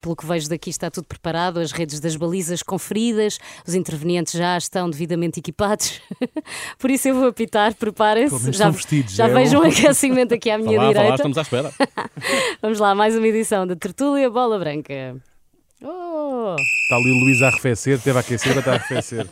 Pelo que vejo daqui está tudo preparado, as redes das balizas conferidas, os intervenientes já estão devidamente equipados. Por isso eu vou apitar, preparem-se. Já, vestidos, já é o- um aquecimento aqui à minha Vá lá, vá lá, direita. estamos à espera. Vamos lá, mais uma edição da Tertúlia Bola Branca. Oh! Está ali o Luís a arrefecer, teve a aquecer, agora está a arrefecer.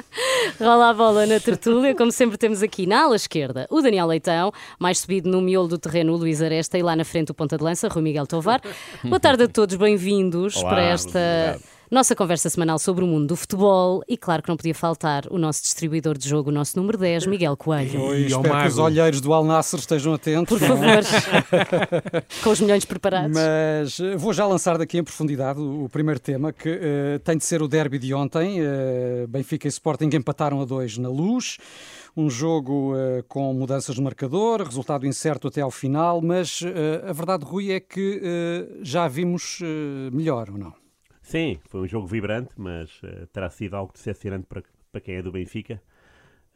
Rola a bola na tertúlia, como sempre temos aqui na ala esquerda o Daniel Leitão, mais subido no miolo do terreno o Luís Aresta e lá na frente o ponta de lança Rui Miguel Tovar. Boa tarde a todos, bem-vindos para esta obrigado. Nossa conversa semanal sobre o mundo do futebol e claro que não podia faltar o nosso distribuidor de jogo, o nosso número 10, Miguel Coelho. Oi, E espero que os olheiros do Al Nassr estejam atentos. Por favor, com os milhões preparados. Mas eh, vou já lançar daqui em profundidade o, primeiro tema, que eh, tem de ser o derby de ontem. Eh, Benfica e Sporting empataram a dois na luz. Um jogo eh, com mudanças no marcador, resultado incerto até ao final, mas a verdade, Rui, é que já vimos melhor, ou não? Sim, foi um jogo vibrante, mas eh, terá sido algo decepcionante para, para quem é do Benfica,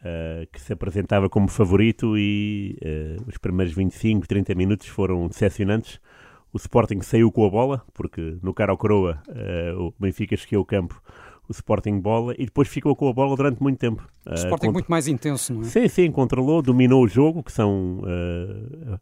eh, que se apresentava como favorito e eh, os primeiros 25, 30 minutos foram decepcionantes. O Sporting saiu com a bola, porque no cara ao coroa o Benfica esqueceu o campo, o Sporting bola, e depois ficou com a bola durante muito tempo. O Sporting contra- muito mais intenso, não é? Sim, sim, controlou, dominou o jogo, que são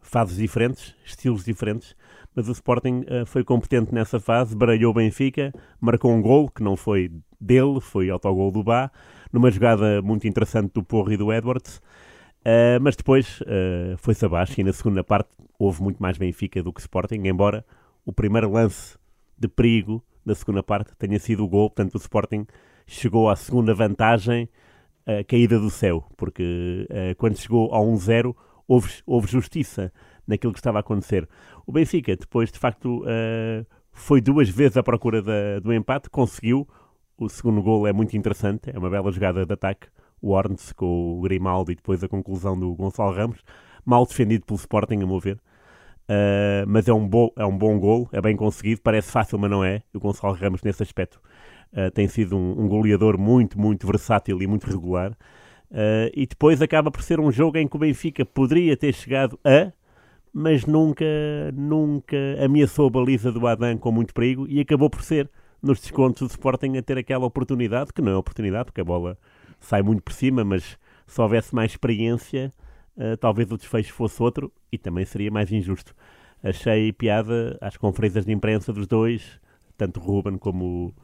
fases diferentes, estilos diferentes, mas o Sporting eh, foi competente nessa fase, baralhou o Benfica, marcou um gol, que não foi dele, foi autogol do Bá, numa jogada muito interessante do Porro e do Edwards, eh, mas depois eh, foi-se abaixo e na segunda parte houve muito mais Benfica do que Sporting, embora o primeiro lance de perigo da segunda parte tenha sido o gol, portanto o Sporting chegou à segunda vantagem a caída do céu, porque quando chegou ao 1-0 houve, houve justiça naquilo que estava a acontecer. O Benfica, depois, de facto, eh, foi duas vezes à procura da- do empate, conseguiu. O segundo gol é muito interessante, é uma bela jogada de ataque. O Orns com o Grimaldo e depois a conclusão do Gonçalo Ramos, mal defendido pelo Sporting, a meu ver. Uh, mas é um, bom, é um bom gol, é bem conseguido, parece fácil, mas não é. O Gonçalo Ramos, nesse aspecto, uh, tem sido um, um goleador muito, muito versátil e muito regular. Uh, e depois acaba por ser um jogo em que o Benfica poderia ter chegado a, mas nunca, nunca ameaçou a baliza do Adam com muito perigo e acabou por ser, nos descontos, o Sporting a ter aquela oportunidade, que não é oportunidade, porque a bola sai muito por cima, mas se houvesse mais experiência, Uh, talvez o desfecho fosse outro e também seria mais injusto. Achei piada às conferências de imprensa dos dois, tanto o Ruben como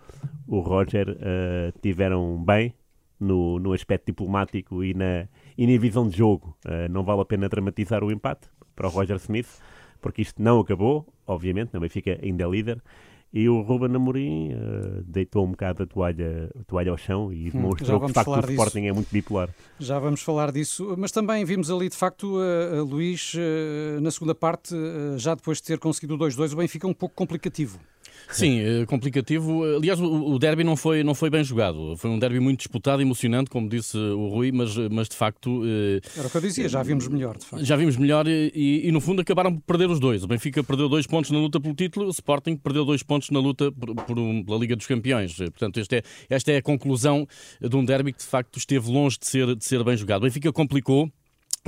o, o Roger uh, tiveram bem no, no aspecto diplomático e na, e na visão de jogo. Uh, não vale a pena dramatizar o empate para o Roger Smith, porque isto não acabou, obviamente, não Benfica ainda é líder. E o Ruben Amorim uh, deitou um bocado a toalha, a toalha ao chão e já demonstrou que de facto o disso. Sporting é muito bipolar. Já vamos falar disso, mas também vimos ali de facto a, Luís eh, na segunda parte, eh, já depois de ter conseguido o 2-2, o Benfica um pouco complicativo. Sim, eh, complicativo. Aliás, o derby não foi, não foi bem jogado. Foi um derby muito disputado, emocionante, como disse o Rui, mas, mas de facto eh, Era o que eu dizia, já vimos melhor, de facto. já vimos melhor e, e, no fundo acabaram por perder os dois. O Benfica perdeu dois pontos na luta pelo título, o Sporting perdeu dois pontos na luta por, por um- pela Liga dos Campeões. Portanto, este é- esta é a conclusão de um derby que de facto esteve longe de ser, de ser bem jogado. O Benfica complicou.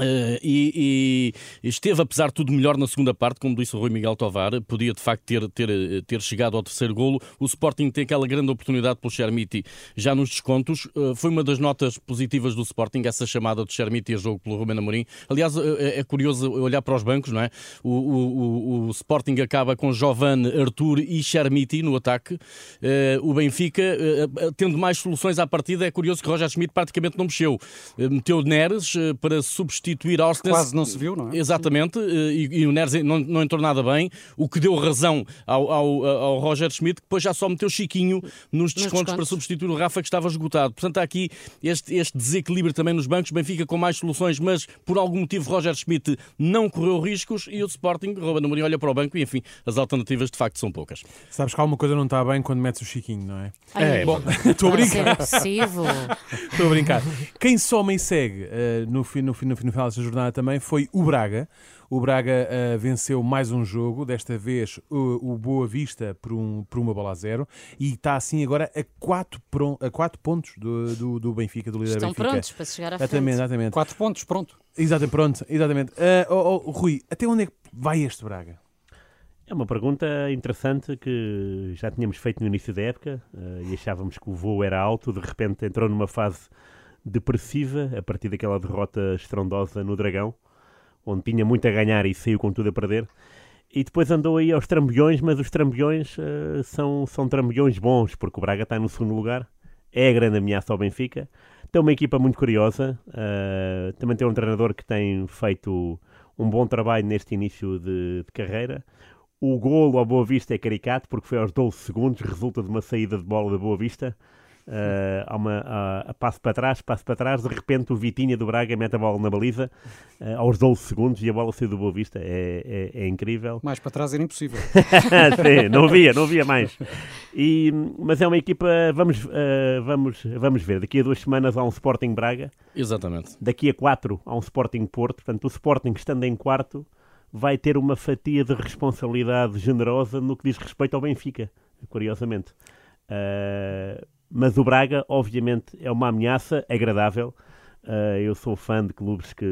Eh, e, e esteve, apesar de tudo, melhor na segunda parte, como disse o Rui Miguel Tovar, podia de facto ter, ter, eh, ter chegado ao terceiro golo. O Sporting tem aquela grande oportunidade pelo Chermiti já nos descontos. Eh, foi uma das notas positivas do Sporting, essa chamada de Chermiti a jogo pelo Ruben Amorim. Aliás, eh, é curioso olhar para os bancos, não é? O, o, o- o Sporting acaba com Giovanni, Arthur e Chermiti no ataque. Eh, o Benfica, tendo mais soluções à partida, é curioso que Roger Schmidt praticamente não mexeu. Meteu Neres para substituir Orsnes. Quase não se viu, não é? Exatamente, eh, e, e o Neres não, não entrou nada bem, o que deu razão ao, ao, ao Roger Schmidt, que depois já só meteu Chiquinho nos descontos, descontos. para substituir o Rafa, que estava esgotado. Portanto, há aqui este, este desequilíbrio também nos bancos. Benfica com mais soluções, mas por algum motivo Roger Schmidt não correu riscos e o Sporting, Ruben Amorim, olha para o banco e, enfim, as alternativas de facto são poucas. Sabes que alguma coisa não está bem quando metes o Chiquinho, não é? Ai, É, Bom, estou a brincar. possível. Estou a brincar. Quem soma e segue eh, no, fim, no, fim, no final desta jornada também foi o Braga. O Braga eh, venceu mais um jogo, desta vez o, o Boa Vista por, um, por uma bola a zero, e está assim agora a 4 a quatro pontos do, do, do Benfica, do líder Estão Benfica. prontos para chegar à frente. Exatamente, exatamente. Quatro pontos, pronto. Exatamente, pronto, exatamente. Eh, oh, oh, Rui, até onde é que vai este Braga? É uma pergunta interessante que já tínhamos feito no início da época uh, e achávamos que o voo era alto, de repente entrou numa fase depressiva a partir daquela derrota estrondosa no Dragão, onde tinha muito a ganhar e saiu com tudo a perder. E depois andou aí aos trambolhões, mas os trambolhões uh, são, são trambolhões bons, porque o Braga está no segundo lugar, é a grande ameaça ao Benfica. Tem uma equipa muito curiosa, uh, também tem um treinador que tem feito um bom trabalho neste início de, de carreira. O golo ao Boa Vista é caricato, porque foi aos 12 segundos, resulta de uma saída de bola da Boa Vista. Uh, há uma uh, passo para trás, passo para trás, de repente o Vitinha do Braga mete a bola na baliza uh, aos 12 segundos e a bola saiu do Boa Vista. É, é, é incrível. Mais para trás era impossível. Sim, não havia, não havia mais. E, mas é uma equipa, vamos, uh, vamos, vamos ver. Daqui a duas semanas há um Sporting Braga. Exatamente. Daqui a quatro há um Sporting Porto. Portanto, o Sporting estando em quarto vai ter uma fatia de responsabilidade generosa no que diz respeito ao Benfica, curiosamente. Uh, mas o Braga, obviamente, é uma ameaça agradável. Uh, eu sou fã de clubes que,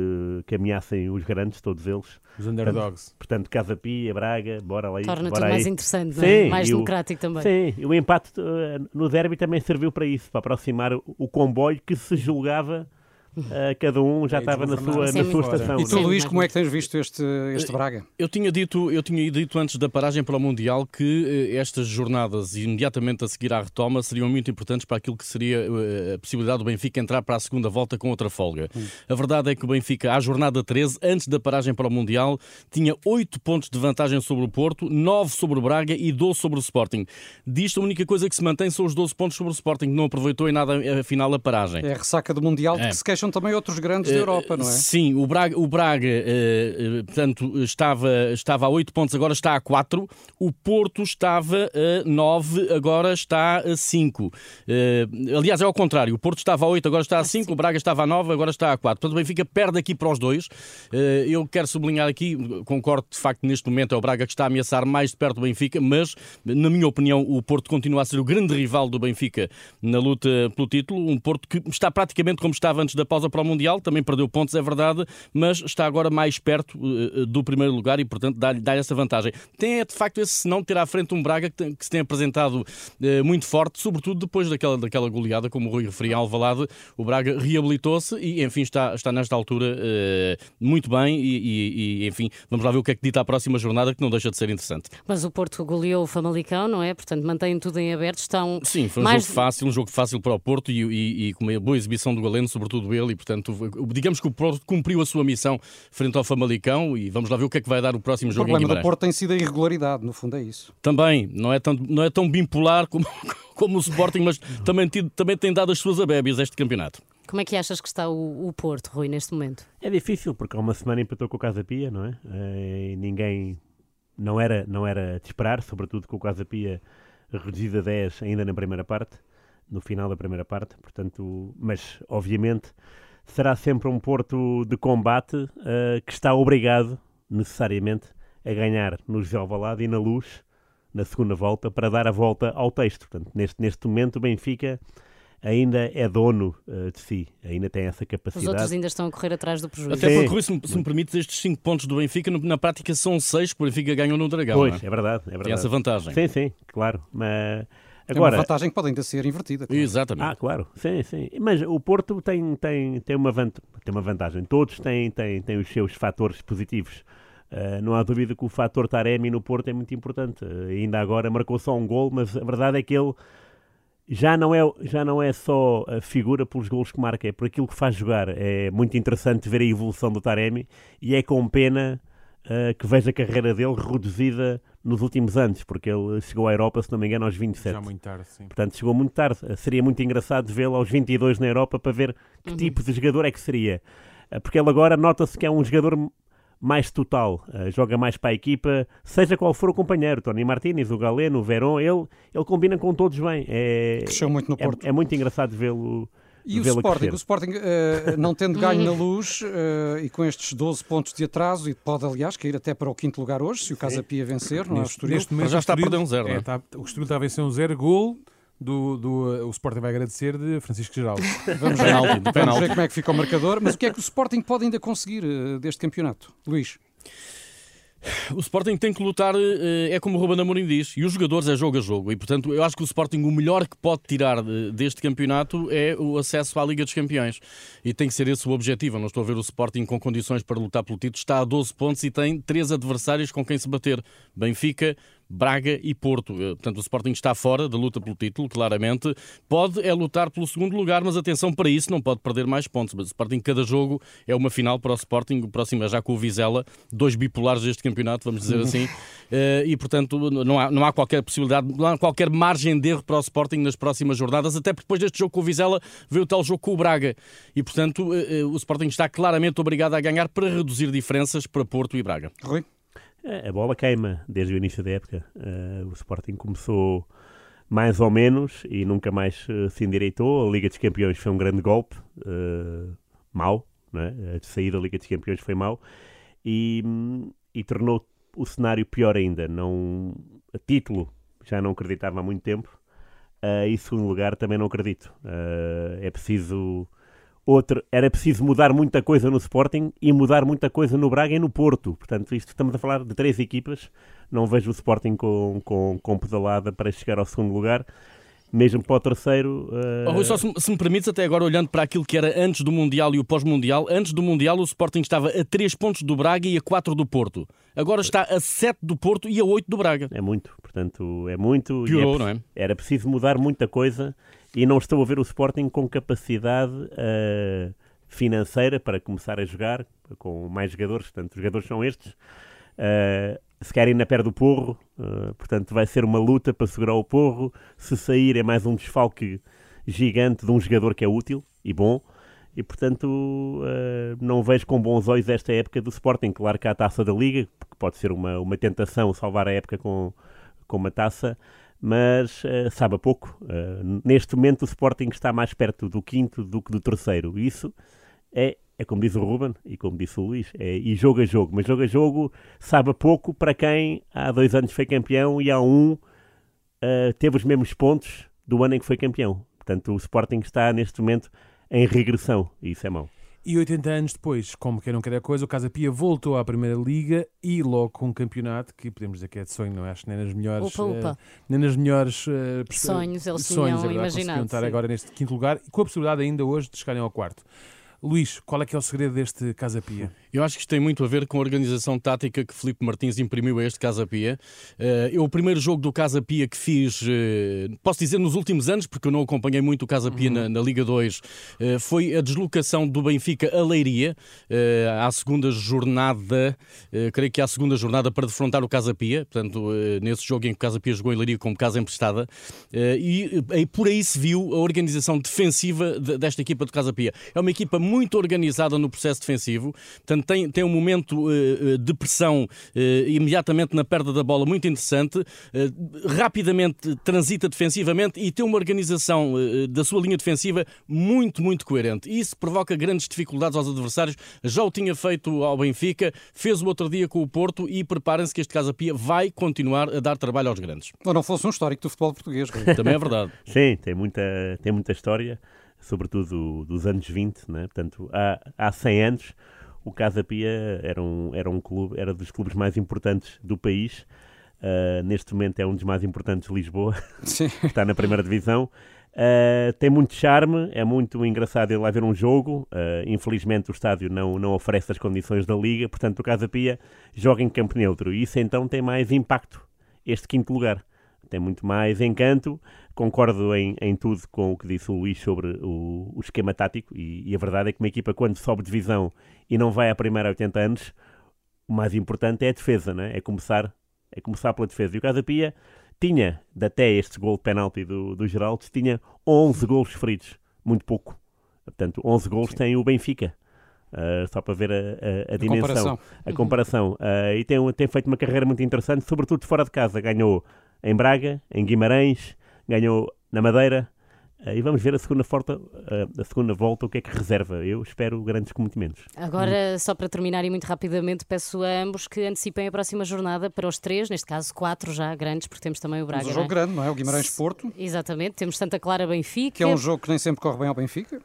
que ameacem os grandes, todos eles. Os underdogs. Portanto, portanto Casa Pia, Braga, bora lá. Torna bora tudo aí. mais interessante, é? mais democrático o, também. Sim, o empate uh, no derby também serviu para isso, para aproximar o, o comboio que se julgava Uh, cada um já É, estava na sua, na sua estação. E tu, Sim, Luís, como é que tens visto este, este Braga? Eu tinha dito, eu tinha dito antes da paragem para o Mundial que eh, estas jornadas imediatamente a seguir à retoma seriam muito importantes para aquilo que seria eh, a possibilidade do Benfica entrar para a segunda volta com outra folga. A verdade é que o Benfica, à jornada 13, antes da paragem para o Mundial, tinha 8 pontos de vantagem sobre o Porto, 9 sobre o Braga e 12 sobre o Sporting. Disto, a única coisa que se mantém são os 12 pontos sobre o Sporting, que não aproveitou em nada a final a paragem. É a ressaca do Mundial de É. que se queixam também outros grandes da Europa, não é? Sim, o Braga, o Braga eh, eh, portanto, estava, estava a 8 pontos, agora está a 4. O Porto estava a 9, agora está a 5. Eh, aliás, é ao contrário. O Porto estava a 8, agora está a 5. O Braga estava a 9, agora está a 4. Portanto, o Benfica perde aqui para os dois. Eh, eu quero sublinhar aqui, concordo de facto neste momento é o Braga que está a ameaçar mais de perto do Benfica, mas, na minha opinião, o Porto continua a ser o grande rival do Benfica na luta pelo título. Um Porto que está praticamente como estava antes da pausa para o Mundial, também perdeu pontos, é verdade, mas está agora mais perto uh, do primeiro lugar e, portanto, dá-lhe dá essa vantagem. Tem, de facto, esse senão de ter à frente um Braga que, tem, que se tem apresentado uh, muito forte, sobretudo depois daquela, daquela goleada, como o Rui referia, Alvalade. O Braga reabilitou-se e, enfim, está, está nesta altura muito bem e, e, enfim, vamos lá ver o que é que dita a próxima jornada, que não deixa de ser interessante. Mas o Porto goleou o Famalicão, não é? Portanto, mantém tudo em aberto. Estão Sim, foi um mais... jogo fácil, um jogo fácil para o Porto e, e, e com uma boa exibição do Galeno, sobretudo ele, e portanto, digamos que o Porto cumpriu a sua missão frente ao Famalicão e vamos lá ver o que é que vai dar o próximo O jogo em problema do Guimarães. Porto tem sido a irregularidade, no fundo é isso. Também, não é tão, não é tão bipolar como, como o Sporting, mas também, tido- também tem dado as suas abébias este campeonato. Como é que achas que está o, o Porto, Rui, neste momento? É difícil, porque há uma semana empatou com o Casa Pia, não é? Eh, E ninguém. Não era, não era de esperar, sobretudo com o Casa Pia reduzido a 10 ainda na primeira parte, no final da primeira parte. Portanto, mas obviamente será sempre um Porto de combate eh, que está obrigado, necessariamente, a ganhar no José Alvalade e na Luz na segunda volta para dar a volta ao texto. Portanto, neste, neste momento o Benfica ainda é dono eh, de si, ainda tem essa Os capacidade. outros ainda estão a correr atrás do prejuízo. Até porque, Rui, se me, se me permites, estes 5 pontos do Benfica, na prática são 6 que o Benfica ganhou no Dragão. Pois, não é? é verdade, é Tem verdade. essa vantagem. Sim, sim, claro. Mas É uma agora, vantagem que pode ainda ser invertida. claro. Exatamente. ah, claro, sim, sim. Mas o Porto tem, tem, tem, uma, vant... tem uma vantagem. Todos têm, têm, têm os seus fatores positivos. Ah, não há dúvida que o fator Taremi no Porto é muito importante. Ah, ainda agora marcou só um gol, mas a verdade é que ele já não é, já não é só a figura pelos gols que marca, é por aquilo que faz jogar. É muito interessante ver a evolução do Taremi e é com pena ah, que vejo a carreira dele reduzida nos últimos anos, porque ele chegou à Europa, se não me engano, aos 27. Já muito tarde, sim. Portanto, chegou muito tarde. Seria muito engraçado vê-lo aos 22 na Europa para ver que tipo de jogador é que seria. Ah, Porque ele agora nota-se que é um jogador mais total, joga mais para a equipa, seja qual for o companheiro, Tony Martínez, o Galeno, o Verón, ele, ele combina com todos bem. É, Cresceu muito no é- Porto. É, muito engraçado vê-lo E o Sporting, o Sporting eh, não tendo ganho na luz eh, e com estes 12 pontos de atraso, e pode, aliás, cair até para o quinto lugar hoje, se o Casa Pia vencer, não é? O Neste, Estoril. neste momento, Mas já está a perder um zero, não é? está- o Estoril está a vencer um zero gol do, do, o Sporting vai agradecer de Francisco Geraldo. Vamos ver, Penalti, vamos penalti. ver como é que fica o marcador. Mas o que é que o Sporting pode ainda conseguir eh, deste campeonato? Luís, O Sporting tem que lutar, eh, é como o Ruben Amorim diz, e os jogadores é jogo a jogo. E, portanto, eu acho que o Sporting o melhor que pode tirar deste campeonato é o acesso à Liga dos Campeões. E tem que ser esse o objetivo. Eu não estou a ver o Sporting com condições para lutar pelo título. Está a 12 pontos e tem três adversários com quem se bater. Benfica, Braga e Porto. Eh, portanto, o Sporting está fora da luta pelo título, claramente. Pode é lutar pelo segundo lugar, mas atenção para isso, não pode perder mais pontos. Mas o Sporting, cada jogo é uma final para o Sporting. O próximo é já com o Vizela, dois bipolares deste campeonato, vamos dizer assim. Eh, e, portanto, não há, não há qualquer possibilidade, não há qualquer margem de erro para o Sporting nas próximas jornadas, até porque depois deste jogo com o Vizela veio o tal jogo com o Braga. E, portanto, eh, o Sporting está claramente obrigado a ganhar para reduzir diferenças para Porto e Braga. Rui? É, a bola queima desde o início da época. Uh, o Sporting começou mais ou menos e nunca mais uh, se endireitou. A Liga dos Campeões foi um grande golpe, uh, mau, né? a saída da Liga dos Campeões foi mau e, e tornou o cenário pior ainda. Não, a título já não acreditava há muito tempo uh, e, segundo lugar, também não acredito. é preciso Outro, era preciso mudar muita coisa no Sporting e mudar muita coisa no Braga e no Porto. Portanto, isto estamos a falar de três equipas. Não vejo o Sporting com, com, com pedalada para chegar ao segundo lugar mesmo para o terceiro. Uh... Oh, Rui, só se, se, me permites, até agora olhando para aquilo que era antes do Mundial e o pós-Mundial, antes do Mundial o Sporting estava a 3 pontos do Braga e a 4 do Porto. Agora está a 7 do Porto e a 8 do Braga. É muito, portanto, é muito. Piorou, é, não é? Era preciso mudar muita coisa e não estou a ver o Sporting com capacidade uh, financeira para começar a jogar com mais jogadores. Portanto, os jogadores são estes. Uh, se querem na pé do porro, uh, portanto, vai ser uma luta para segurar o porro. Se sair, é mais um desfalque gigante de um jogador que é útil e bom. E, portanto, uh, não vejo com bons olhos esta época do Sporting. Claro que há a taça da Liga, que pode ser uma, uma tentação salvar a época com, com uma taça, mas uh, sabe a pouco. Uh, neste momento o Sporting está mais perto do quinto do que do terceiro. Isso é, é como diz o Ruben e como disse o Luís, é e jogo a jogo. Mas jogo a jogo sabe a pouco para quem há dois anos foi campeão e há um uh, teve os mesmos pontos do ano em que foi campeão. Portanto, o Sporting está neste momento em regressão e isso é mau. E 80 anos depois, como quem não quer a coisa, o Casa Pia voltou à Primeira Liga e logo com um campeonato que podemos dizer que é de sonho, não é? Acho que nem nas melhores. Opa, opa. Uh, nem nas melhores uh, sonhos eles sonhos, tinham é imaginado. estar agora neste quinto lugar e com a possibilidade ainda hoje de chegarem ao quarto. Luís, qual é que é o segredo deste Casa Pia? Eu acho que isto tem muito a ver com a organização tática que Felipe Martins imprimiu a este Casa Pia. Eh, eu, o primeiro jogo do Casa Pia que fiz, eh, posso dizer nos últimos anos, porque eu não acompanhei muito o Casa Pia uhum. na, na, Liga 2, eh, foi a deslocação do Benfica a Leiria, à segunda jornada, creio que à segunda jornada para defrontar o Casa Pia, portanto, nesse jogo em que o Casa Pia jogou em Leiria como casa emprestada, e, e por aí se viu a organização defensiva desta equipa do Casa Pia. É uma equipa muito organizada no processo defensivo, portanto, Portanto, tem, tem um momento uh, de pressão uh, imediatamente na perda da bola muito interessante, uh, rapidamente transita defensivamente e tem uma organização da sua linha defensiva muito, muito coerente. Isso provoca grandes dificuldades aos adversários. Já o tinha feito ao Benfica, fez o outro dia com o Porto e preparem-se que este Casa Pia vai continuar a dar trabalho aos grandes. Ou não fosse um histórico do futebol português. Também é verdade. Sim, tem muita, tem muita história sobretudo dos anos 20, né? portanto, há, há 100 anos, o Casa Pia era um, era um clube, era dos clubes mais importantes do país. Uh, neste momento é um dos mais importantes de Lisboa, está na primeira divisão. Uh, tem muito charme, é muito engraçado ir lá ver um jogo. Uh, infelizmente o estádio não, não oferece as condições da liga, portanto o Casa Pia joga em campo neutro e isso então tem mais impacto, este quinto lugar tem muito mais encanto. Concordo em, em tudo com o que disse o Luís sobre o, o esquema tático, e, e, a verdade é que uma equipa, quando sobe divisão e não vai à primeira há 80 anos, o mais importante é a defesa, né? é, começar, é começar pela defesa. E o Casa Pia tinha, até este gol de penalti do, do Geraldo, tinha 11 gols feridos, muito pouco. Portanto, 11 gols tem o Benfica. Uh, só para ver a, a, a, a dimensão, comparação. a comparação. Uh, e tem, tem feito uma carreira muito interessante, sobretudo fora de casa. Ganhou em Braga, em Guimarães, ganhou na Madeira. Uh, e vamos ver a segunda, volta, uh, a segunda volta o que é que reserva. Eu espero grandes cometimentos. Agora, só para terminar e muito rapidamente, peço a ambos que antecipem a próxima jornada para os três, neste caso quatro já grandes, porque temos também o Braga. Temos um jogo não é? grande, não é? O Guimarães-Porto. Exatamente, temos Santa Clara-Benfica. Que é um jogo que nem sempre corre bem ao Benfica.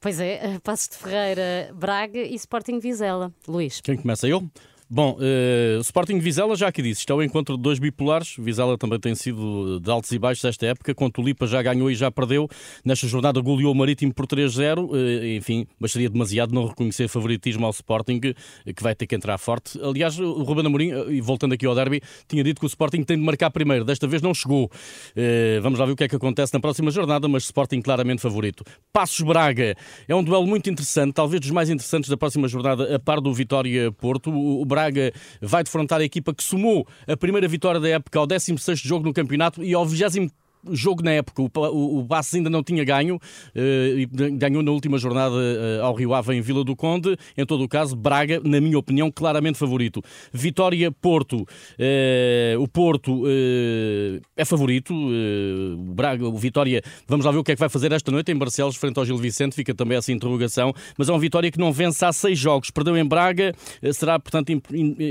Pois é, Passos de Ferreira, Braga e Sporting Vizela. Luís. Quem começa? Eu? Bom, uh, Sporting Vizela, já aqui disse, isto é o encontro de dois bipolares. Vizela também tem sido de altos e baixos esta época. Com Tulipa já ganhou e já perdeu. Nesta jornada goleou o Marítimo por 3-0. Uh, enfim, bastaria demasiado não reconhecer favoritismo ao Sporting, que vai ter que entrar forte. Aliás, o Ruben Amorim, e voltando aqui ao derby, tinha dito que o Sporting tem de marcar primeiro. Desta vez não chegou. Uh, vamos lá ver o que é que acontece na próxima jornada, mas Sporting claramente favorito. Passos Braga é um duelo muito interessante, talvez dos mais interessantes da próxima jornada, a par do Vitória Porto. O Braga vai defrontar a equipa que somou a primeira vitória da época ao 16 jogo no campeonato e ao 20 jogo na época, o, o, o ainda não tinha ganho, uh, e ganhou na última jornada uh, ao Rio Ave em Vila do Conde. Em todo o caso, Braga, na minha opinião, claramente favorito. Vitória Porto, uh, o Porto é favorito. Braga, o Vitória, vamos lá ver o que é que vai fazer esta noite em Barcelos, frente ao Gil Vicente. Fica também essa interrogação. Mas é uma Vitória que não vence há seis jogos, perdeu em Braga. será, portanto,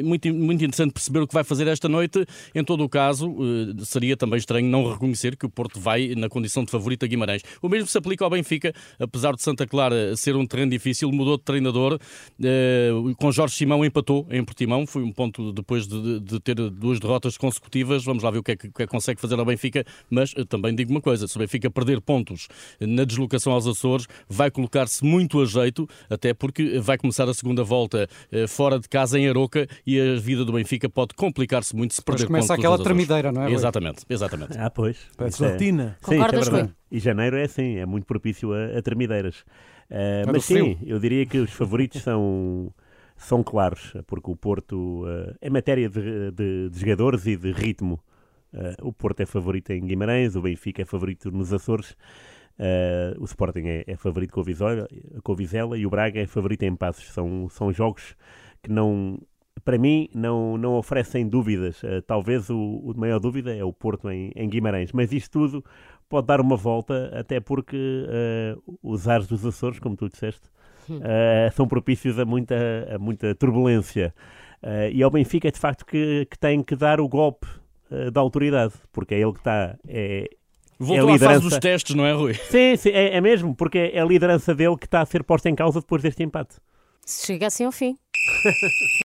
muito, muito interessante perceber o que vai fazer esta noite. Em todo o caso, seria também estranho não reconhecer que o Porto vai na condição de favorito a Guimarães. O mesmo se aplica ao Benfica, apesar de Santa Clara ser um terreno difícil, mudou de treinador. Eh, com Jorge Simão empatou em Portimão, foi um ponto depois de, de ter duas derrotas consecutivas. Vamos lá ver o que é que, que, é que consegue fazer ao Benfica, mas eh, também digo uma coisa: se o Benfica perder pontos na deslocação aos Açores, vai colocar-se muito a jeito, até porque vai começar a segunda volta eh, fora de casa em Aroca e a vida do Benfica pode complicar-se muito se perder Mas começa aquela tremideira, não é? Exatamente, exatamente. Ah, pois. Parece rotina. É... Concordas sim, é E janeiro é assim, é muito propício a, a termideiras. Uh, mas sim, eu diria que os favoritos são, são claros, porque o Porto, uh, em matéria de, de, de, jogadores e de ritmo, uh, o Porto é favorito em Guimarães, o Benfica é favorito nos Açores. o Sporting é, é favorito com o, Vizela, com o Vizela e o Braga é favorito em Passos. São, são jogos que não, para mim, não, não oferecem dúvidas. Uh, talvez o, o maior dúvida é o Porto em, em, Guimarães. Mas isto tudo pode dar uma volta, até porque uh, os ares dos Açores, como tu disseste, uh, são propícios a muita, a muita turbulência. e ao Benfica, é de facto, que, que tem que dar o golpe da autoridade, porque é ele que está. É, Voltou é à fase dos testes, não é, Rui? Sim, sim é, é mesmo, porque é a liderança dele que está a ser posta em causa depois deste empate. Se chega assim ao fim.